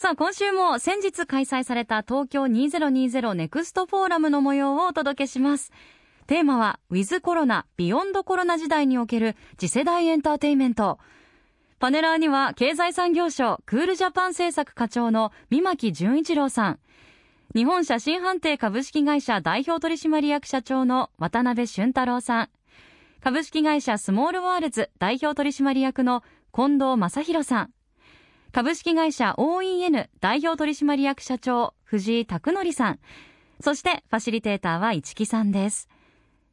さあ、今週も先日開催された東京2020ネクストフォーラムの模様をお届けします。テーマは、ウィズコロナ、ビヨンドコロナ時代における次世代エンターテインメント。パネラーには、経済産業省クールジャパン政策課長の三巻淳一郎さん。日本写真判定株式会社代表取締役社長の渡辺俊太郎さん。株式会社スモールワールズ代表取締役の近藤正弘さん。株式会社 OEN 代表取締役社長藤井拓則さん。そしてファシリテーターは一木さんです。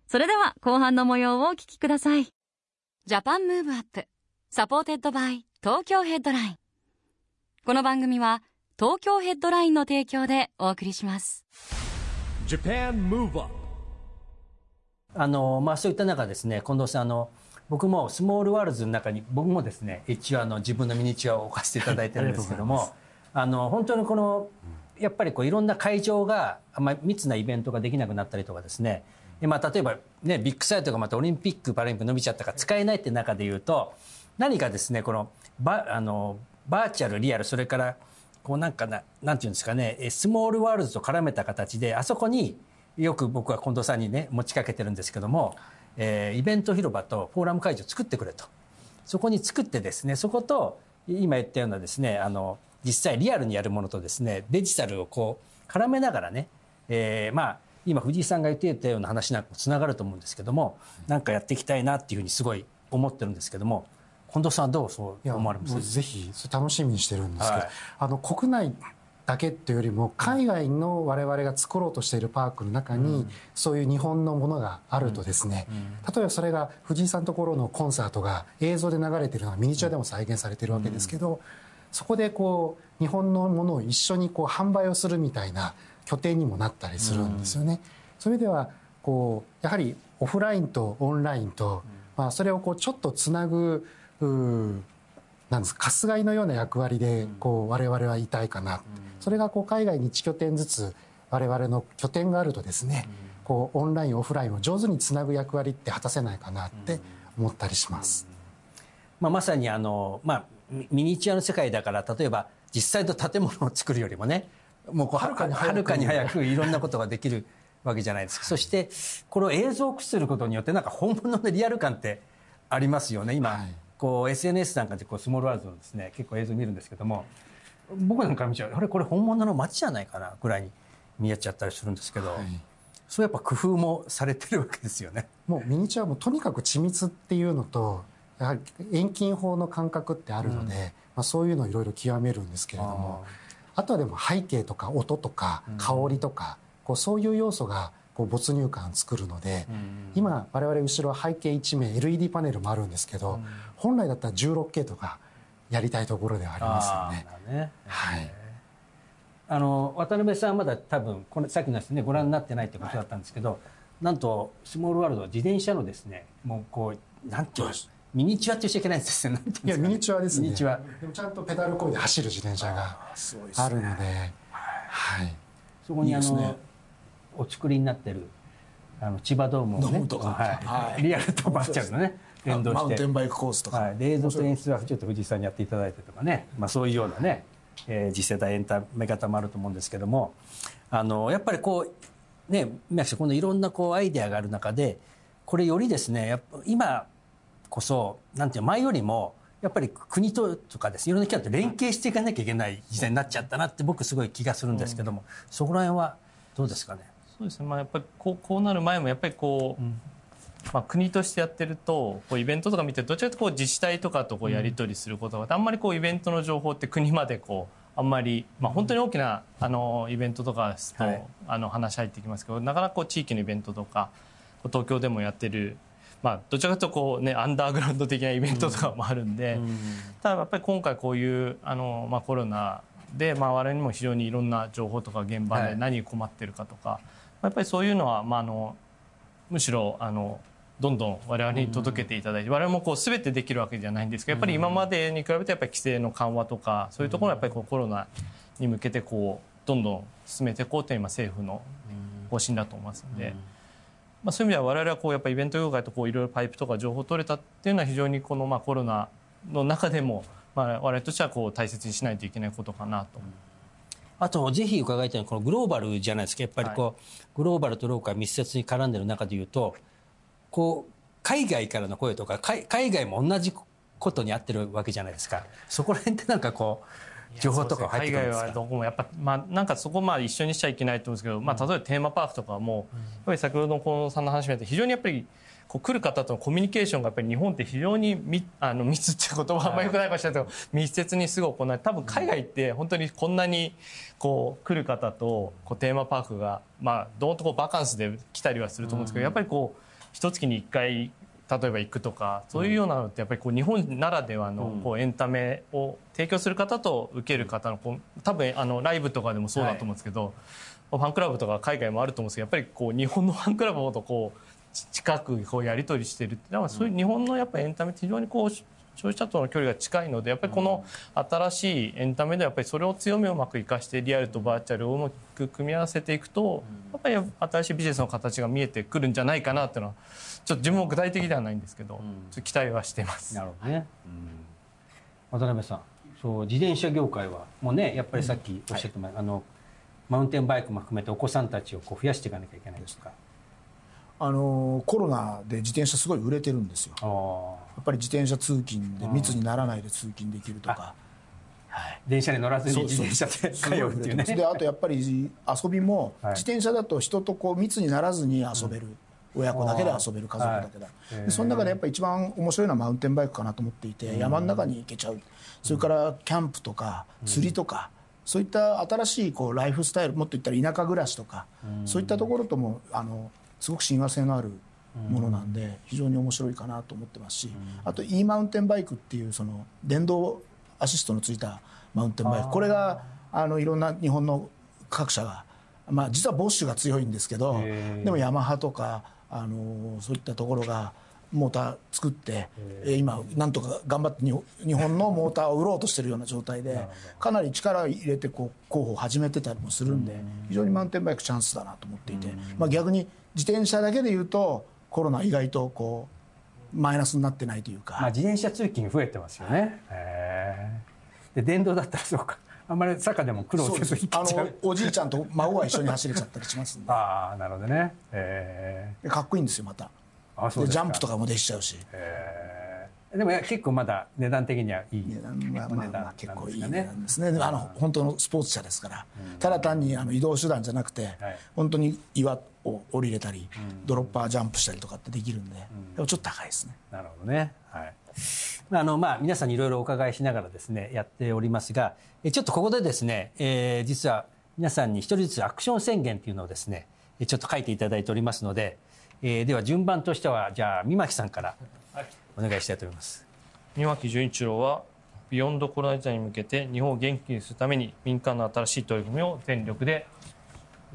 それでは後半の模様をお聞きください。 Japan Move Up supported by 東京ヘッドライン。この番組は東京ヘッドラインの提供でお送りします。Japan Move Up あのまあそういった中ですね近藤さんあの僕もスモールワールズの中に僕もですね一応あの自分のミニチュアを置かせていただいてるんですけどもあの本当にこのやっぱりこういろんな会場があんまり密なイベントができなくなったりとかですね。でまあ、例えば、ね、ビッグサイトがまたオリンピック・パラリンピック伸びちゃったから使えないって中で言うと何かですねこのバあのバーチャルリアルそれからこうなんかななんていうんですかねえスモールワールドと絡めた形であそこによく僕は近藤さんにね持ちかけてるんですけども、えーイベント広場とフォーラム会場を作ってくれと。そこに作ってですねそこと今言ったようなですねあの実際リアルにやるものとですねデジタルをこう絡めながらね、えーまあ今藤井さんが言っていたような話なんかもつながると思うんですけどもなんかやっていきたいなっていうふうにすごい思ってるんですけども近藤さんはどうそう思われます？ぜひそれ楽しみにしてるんですけど、はい。あの国内だけっていうよりも海外の我々が作ろうとしているパークの中にそういう日本のものがあるとですね、例えばそれが藤井さんのところのコンサートが映像で流れてるのがミニチュアでも再現されてるわけですけど、そこでこう日本のものを一緒にこう販売をするみたいな拠点にもなったりするんですよね。それではこうやはりオフラインとオンラインと、まあ、それをこうちょっとつなぐうーなんですか春日井のような役割でこう我々はいたいかな、それがこう海外に1拠点ずつ我々の拠点があるとですねこうオンラインオフラインを上手につなぐ役割って果たせないかなって思ったりします。まあ、まさにあの、まあ、ミミニチュアの世界だから例えば実際の建物を作るよりもねもうこうははるかに早く。はるかに早くいろんなことができるわけじゃないですか。そしてこれを映像を駆使することによってなんか本物のリアル感ってありますよね今、はいこう SNS なんかでこうスモールワールドのですね結構映像見るんですけども僕なんか見ちゃう。あれこれ本物の街じゃないかなぐらいに見えちゃったりするんですけど、はい。そうやっぱ工夫もされてるわけですよね。もうミニチュアもとにかく緻密っていうのとやはり遠近法の感覚ってあるので、まあ、そういうのをいろいろ極めるんですけれどもあとはでも背景とか音とか香りとか、こうそういう要素が没入感作るので、今我々後ろは背景一面 LED パネルもあるんですけど、本来だったら 16K とかやりたいところではありますよね。はい。あの渡辺さんはまだ多分これさっきのやつねご覧になってないってことだったんですけど、なんとスモールワールドは自転車のですねもうこうなんていうのミニチュアって言っちゃいけないんですよなんていうんですかいやミニチュアですね。ミニチュア。でもちゃんとペダルこいで走る自転車があるのではい。そこにあのいいですねお作りになってるあの千葉ドームをねはい。はい。リアルとバーチャルのね連動マウンしてテンバイクコースとか、はい、で映像と演出はちょっと藤井さんにやっていただいてとかね、まあ、そういうようなね、えー次世代エンタメ方もあると思うんですけども。あのやっぱりこうね宮城さんこのいろんなこうアイデアがある中でこれよりですねやっぱ今こそなんていうの前よりもやっぱり国ととかですいろんな機関と連携していかなきゃいけない時代になっちゃったなって僕すごい気がするんですけども、そこら辺はどうですかね？そうですね、まあ、やっぱりこうこうなる前もやっぱりこう、まあ、国としてやってるとこうイベントとか見てどちらかというとこう自治体とかとこうやり取りすることがあってあんまりこうイベントの情報って国までこうあんまり、まあ、本当に大きなあのイベントとかですと、はい。あの話入ってきますけどなかなかこう地域のイベントとか東京でもやってる、まあ、どちらかというとこう、ね、アンダーグラウンド的なイベントとかもあるんで、ただやっぱり今回こういうあの、まあ、コロナで、まあ、我々にも非常にいろんな情報とか現場で何に困ってるかとか、やっぱりそういうのは、まあ、あのむしろあのどんどん我々に届けていただいて、我々もこう全てできるわけじゃないんですけどやっぱり今までに比べてやっぱり規制の緩和とかそういうところをやっぱりコロナに向けてこうどんどん進めていこうというのが政府の方針だと思いますので。まあ、そういう意味では我々はこうやっぱイベント業界とこういろいろパイプとか情報を取れたっていうのは非常にこのまあコロナの中でもまあ我々としてはこう大切にしないといけないことかなと。あとぜひ伺いたいのはこのグローバルじゃないですかやっぱりこう、グローバルとローカル密接に絡んでる中でいうとこう海外からの声とか海海外も同じことに合ってるわけじゃないですか。そこら辺ってなんかこう情報とか入ってくるんですか？海外はどこもやっぱ、まあ、なんかそこまあ一緒にしちゃいけないと思うんですけど、まあ、例えばテーマパークとかも、やっぱり先ほどの近藤さんの話みたいに非常にやっぱりこう来る方とのコミュニケーションがやっぱり日本って非常に密あの密って言葉はあんまりよくないかもしれないけど密接にすぐ行われ多分海外って本当にこんなにこう来る方とこうテーマパークがまあどんとこうバカンスで来たりはすると思うんですけどやっぱりこう一月に一回例えば行くとかそういうようなのってやっぱりこう日本ならではのこうエンタメを提供する方と受ける方のこう多分あのライブとかでもそうだと思うんですけど、ファンクラブとか海外もあると思うんですけどやっぱりこう日本のファンクラブほどこうち近くこうやり取りしてるってだからそういう日本のやっぱエンタメって非常にこう消費者との距離が近いのでやっぱりこの新しいエンタメでやっぱりそれを強みをうまく生かしてリアルとバーチャルをうまく組み合わせていくとやっぱり新しいビジネスの形が見えてくるんじゃないかなっていうのはちょっと自分も具体的ではないんですけど、ちょっと期待はしています。なるほどね、渡辺さんそう自転車業界はもうねやっぱりさっきおっしゃってました、あのマウンテンバイクも含めてお子さんたちをこう増やしていかなきゃいけないですかあのコロナで自転車すごい売れてるんですよ。あやっぱり自転車通勤で密にならないで通勤できるとか。電車に乗らずに自転車で通うっていうね。であとやっぱり遊びもはい。自転車だと人とこう密にならずに遊べる、親子だけで遊べる家族だけだ、はい。でその中でやっぱり一番面白いのはマウンテンバイクかなと思っていて、山の中に行けちゃう。それからキャンプとか釣りとか、そういった新しいこうライフスタイルもっと言ったら田舎暮らしとか、そういったところともあのすごく親和性のあるものなんで非常に面白いかなと思ってますし、あと e マウンテンバイクっていうその電動アシストのついたマウンテンバイク。これがあのいろんな日本の各社が、まあ、実はボッシュが強いんですけどでもヤマハとかあのそういったところがモーター作ってえー今なんとか頑張って日本日本のモーターを売ろうとしてるような状態でかなり力を入れてこう広報を始めてたりもするんで非常にマウンテンバイクチャンスだなと思っていて、まあ、逆に自転車だけで言うとコロナ意外とこうマイナスになってないというか。まあ、自転車通勤増えてますよね。へえで電動だったらそうか。あんまり坂でも苦労せずあのおじいちゃんと孫が一緒に走れちゃったりしますんで。ああなるほどね。へえでかっこいいんですよまたあそうでジャンプとかもできちゃうし。でも結構まだ値段的にはいい。値段はまあまあ結構いい値ね段ですね。あの本当のスポーツ車ですから。ただ単にあの移動手段じゃなくてはい。本当に岩を降りれたりドロッパージャンプしたりとかってできるんででもちょっと高いですね。なるほどね。はい。あの、まあ、皆さんにいろいろお伺いしながらですね、やっておりますが、えちょっとここでですね、えー実は皆さんに一人ずつアクション宣言っていうのをですね、えちょっと書いていただいておりますので、えーでは順番としては、じゃあ、三巻さんからお願いしたいと思います。三巻純一郎はビヨンドコロナ時代に向けて日本を元気にするために民間の新しい取り組みを全力で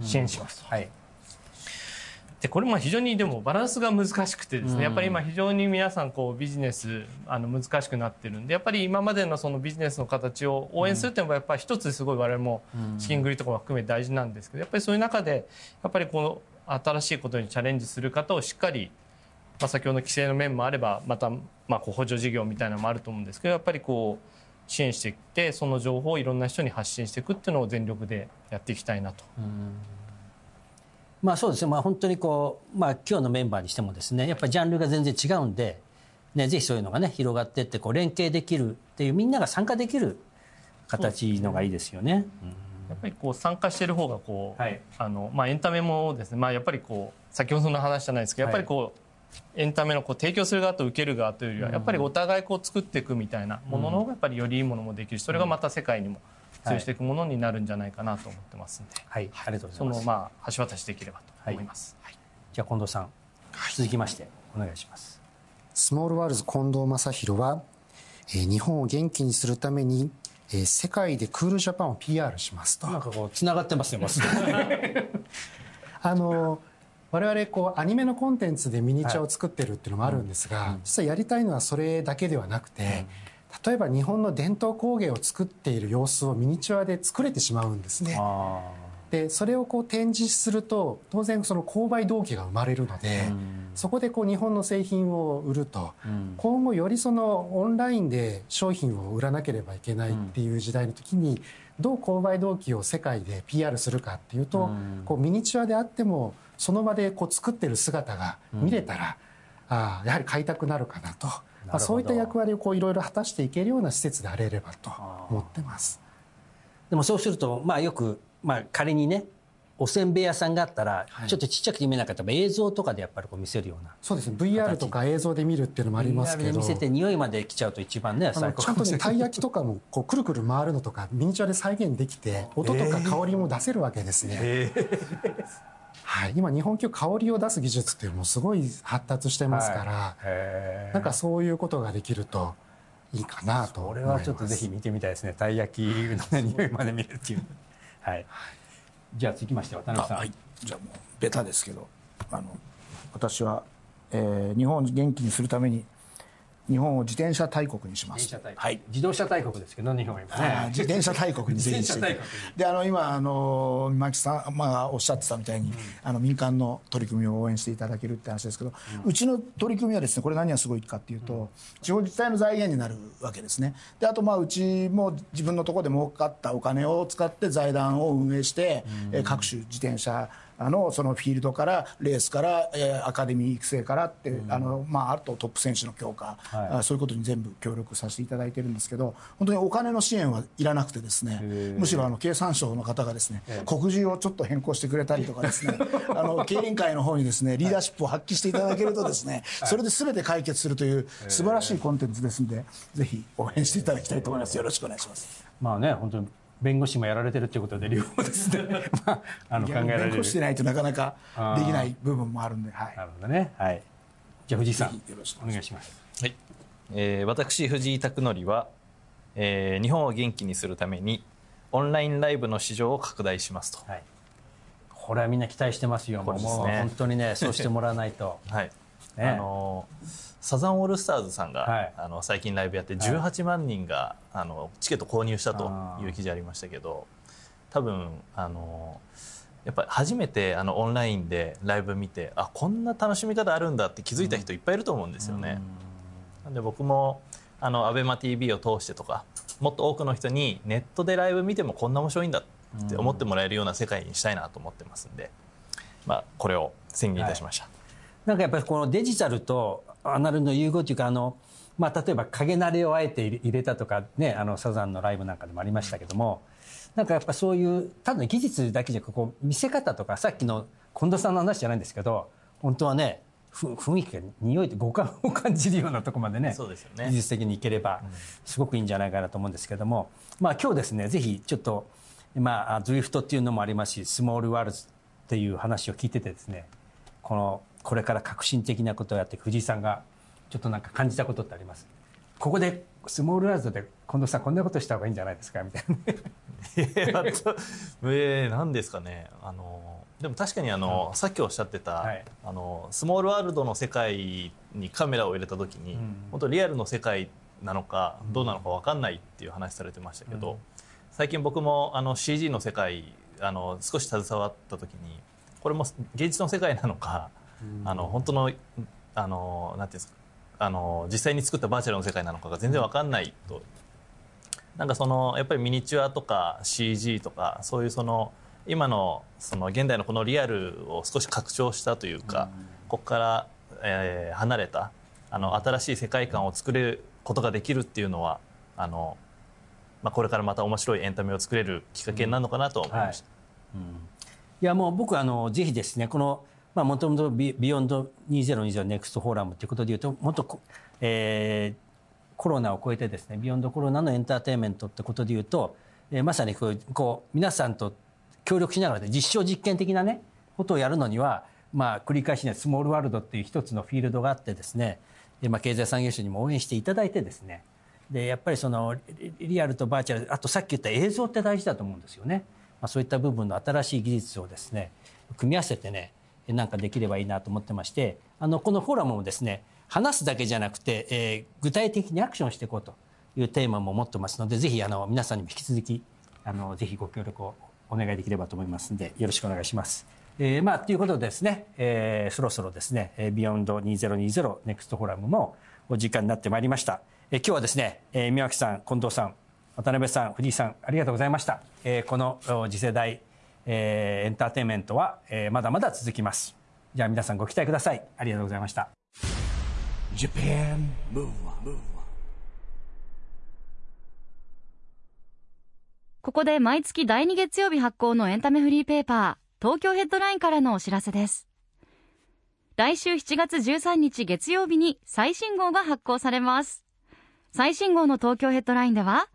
支援しますと。はい。でこれも非常にでもバランスが難しくてですねやっぱり今非常に皆さんこうビジネスあの難しくなってるんでやっぱり今までのそのビジネスの形を応援するっていうのはやっぱり一つすごい我々も資金繰りとかも含め大事なんですけどやっぱりそういう中でやっぱりこの新しいことにチャレンジする方をしっかりまあ、先ほどの規制の面もあればまたまあこう補助事業みたいなのもあると思うんですけどやっぱりこう支援していってその情報をいろんな人に発信していくっていうのを全力でやっていきたいなと。まあそうですね、まあ本当にこう、まあ今日のメンバーにしてもですね、やっぱりジャンルが全然違うんで、ね、ぜひそういうのがね、広がっていって、こう連携できるっていう、みんなが参加できる形のがいいですよね。やっぱりこう参加してる方がこう、はい。あのまあ、エンタメもですね、まあ、やっぱりこう先ほどの話じゃないですけど、やっぱりこうエンタメのこう提供する側と受ける側というよりはやっぱりお互いこう作っていくみたいなものの方がやっぱりよりいいものもできるしそれがまた世界にも通用していくものになるんじゃないかなと思ってますんで、はい、ありがとうござそいます。のまあ橋渡しできればと思います。はい。じゃあ近藤さん、続きましてお願いします。スモールワールズ近藤正宏は、えー日本を元気にするために、えー世界でクールジャパンを PR しますと。なんかこうつながってますね あの我々こうアニメのコンテンツでミニチュアを作ってるっていうのもあるんですが、実はやりたいのはそれだけではなくて、例えば日本の伝統工芸を作っている様子をミニチュアで作れてしまうんですね。あでそれをこう展示すると当然その購買動機が生まれるので、そこでこう日本の製品を売ると、今後よりそのオンラインで商品を売らなければいけないっていう時代の時にどう購買動機を世界で PR するかっていうと、こうミニチュアであってもその場でこう作ってる姿が見れたら、ああやはり買いたくなるかなと。まあ、そういった役割をこういろいろ果たしていけるような施設であれればと思ってます。でもそうするとまあよく、まあ、仮にねおせんべい屋さんがあったら、はい。ちょっとちっちゃくて見えなかったら映像とかでやっぱりこう見せるような。そうですね。VR とか映像で見るっていうのもありますけ VR でど見せて匂いまで来ちゃうと一番ね最高ちゃんとねたい焼きとかもこうくるくる回るのとかミニチュアで再現できて 音とか香りも出せるわけですね。はい、今日本酒香りを出す技術っていうのもすごい発達してますから、へなんかそういうことができるといいかなと思これいます。はちょっとぜひ見てみたいですね。たい焼きのね匂いまで見れるっていうはい。じゃあ続きまして渡辺さん、はい、じゃあもうベタですけどあの私は、えー日本を元気にするために日本を自転車大国にします。はい。自動車大国ですけど日本は今ね。自転車大国に自転車大国。であの今あの牧さん、まあ、おっしゃってたみたいに、あの民間の取り組みを応援していただけるって話ですけど、うちの取り組みはですねこれ何がすごいかっていうと、地方自治体の財源になるわけですね。であとまあうちも自分のところで儲かったお金を使って財団を運営して、えー各種自転車のそのフィールドからレースから、えーアカデミー育成からって、あのまあ、あとトップ選手の強化、はい。あそういうことに全部協力させていただいてるんですけど本当にお金の支援はいらなくてですねむしろあの経産省の方がですね告示をちょっと変更してくれたりとかですね あの経営委員会の方にですねリーダーシップを発揮していただけるとですねそれで全て解決するという素晴らしいコンテンツですのでぜひ応援していただきたいと思います。よろしくお願いします。まあね本当に弁護士もやられてるっていうことで両方ですね、まあ、あの考えられる。勉強してないとなかなかできない部分もあるんではい。なるほどね。はい。じゃあ藤井さん。よろしくお願いします。はい、えー私藤井拓則は、えー日本を元気にするためにオンラインライブの市場を拡大しますと、はい。これはみんな期待してますよ。これですね。もう本当にねそうしてもらわないと。はい。ね。あのサザンオールスターズさんが、はい。あの最近ライブやって18万人が、あのチケット購入したという記事ありましたけど多分あのやっぱり初めてあのオンラインでライブ見てあこんな楽しみ方あるんだって気づいた人いっぱいいると思うんですよね。なんで僕もあの ABEMATV を通してとかもっと多くの人にネットでライブ見てもこんな面白いんだって思ってもらえるような世界にしたいなと思ってますんで、まあ、これを宣言いたしました。なんかやっぱりこのデジタルとアナログの融合というかあの、まあ、例えば影慣れをあえて入れたとかねあのサザンのライブなんかでもありましたけどもなんかやっぱそういうただの技術だけじゃなくこう見せ方とかさっきの近藤さんの話じゃないんですけど本当はねふ雰囲気が匂いと五感を感じるようなとこまでねそうですよね。技術的にいければすごくいいんじゃないかなと思うんですけども、まあ、今日ですねぜひちょっと、まあ、ZWIFT っていうのもありますしスモールワールズっていう話を聞いててですねこのこれから革新的なことをやって藤井さんがちょっとなんか感じたことってあります？ここでスモールワールズで近藤さんこんなことした方がいいんじゃないですか？みたいな。えー何ですかね。あのでも確かにあの、さっきおっしゃってた、はい。あのスモールワールドの世界にカメラを入れた時に、本当リアルの世界なのかどうなのか分かんないっていう話されてましたけど、最近僕もあの CG の世界あの少し携わった時にこれも現実の世界なのか、あの本当のあのなんていうんですかあの実際に作ったバーチャルの世界なのかが全然分かんないと。なんかそのやっぱりミニチュアとか CG とかそういうその今のその現代のこのリアルを少し拡張したというか、ここから、えー離れたあの新しい世界観を作れることができるっていうのはあの、まあ、これからまた面白いエンタメを作れるきっかけになるのかなと思いました。いやもう僕あのぜひですねこのまあもともとビビヨンド2020ネクストフォーラムということでいうともっと、えーコロナを超えてですねビヨンドコロナのエンターテインメントってことでいうと、えーまさにこうこう皆さんと協力しながらで実証実験的なねことをやるのにはまあ繰り返しねスモールワールドっていう一つのフィールドがあってですねでまあ経済産業省にも応援していただいてですねでやっぱりそのリアルとバーチャルあとさっき言った映像って大事だと思うんですよね、まあ、そういった部分の新しい技術をですね組み合わせてねなんかできればいいなと思ってましてあのこのフォーラムもですね話すだけじゃなくて、えー具体的にアクションしていこうというテーマも持ってますのでぜひあの皆さんにも引き続きあのぜひご協力をお願いできればと思いますのでよろしくお願いします。えーまあ、ということでですね、えーそろそろですね、えービヨンド2020ネクストフォーラムもお時間になってまいりました。えー今日はですね、えー宮脇さん、近藤さん、渡辺さん、藤井さん、ありがとうございました。えーこの次世代、えーエンターテインメントは、えーまだまだ続きます。じゃあ皆さんご期待ください。ありがとうございました。Japan Move Up, ここで毎月第2月曜日発行のエンタメフリーペーパー、東京ヘッドラインからのお知らせです。来週7月13日月曜日に最新号が発行されます。最新号の東京ヘッドラインでは、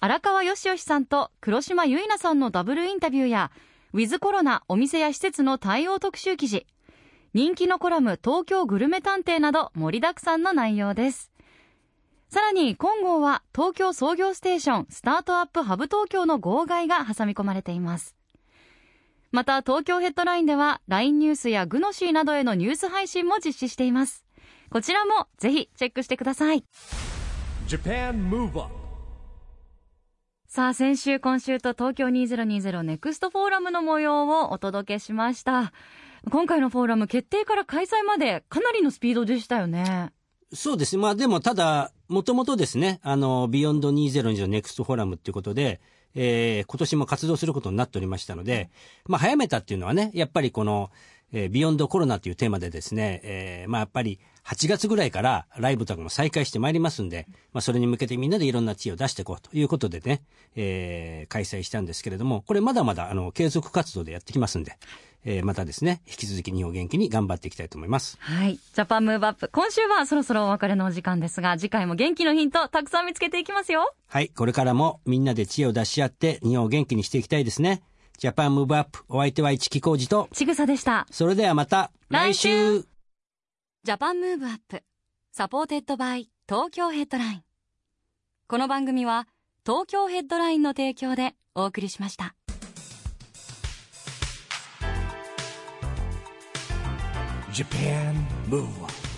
荒川よしよしさんと黒島結菜さんのダブルインタビューや、ウィズコロナお店や施設の対応特集記事、人気のコラム東京グルメ探偵など盛りだくさんの内容です。さらに今号は東京創業ステーションスタートアップハブ東京の号外が挟み込まれています。また東京ヘッドラインでは LINE ニュースやグノシーなどへのニュース配信も実施しています。こちらもぜひチェックしてください。さあ先週今週と東京2020ネクストフォーラムの模様をお届けしました。今回のフォーラム決定から開催までかなりのスピードでしたよね。そうですね。まあでもただ、もともとですね、あの、ビヨンド2020ネクストフォーラムっていうことで、えー今年も活動することになっておりましたので、まあ早めたっていうのはね、やっぱりこの、えービヨンドコロナというテーマでですね、えーまあやっぱり8月ぐらいからライブとかも再開してまいりますんで、まあそれに向けてみんなでいろんな知恵を出していこうということでね、えー開催したんですけれども、これまだまだあの継続活動でやってきますんで、えーまたですね、引き続き日本元気に頑張っていきたいと思います。はい。ジャパンムーブアップ。今週はそろそろお別れのお時間ですが、次回も元気のヒントたくさん見つけていきますよ。はい、これからもみんなで知恵を出し合って日本を元気にしていきたいですね。 Japan Move Up、お相手は一木広治と、ちぐさでした。それではまた来週 Japan Move Up。supported by 東京ヘッドライン。この番組は東京ヘッドラインの提供でお送りしました。Japan Move Up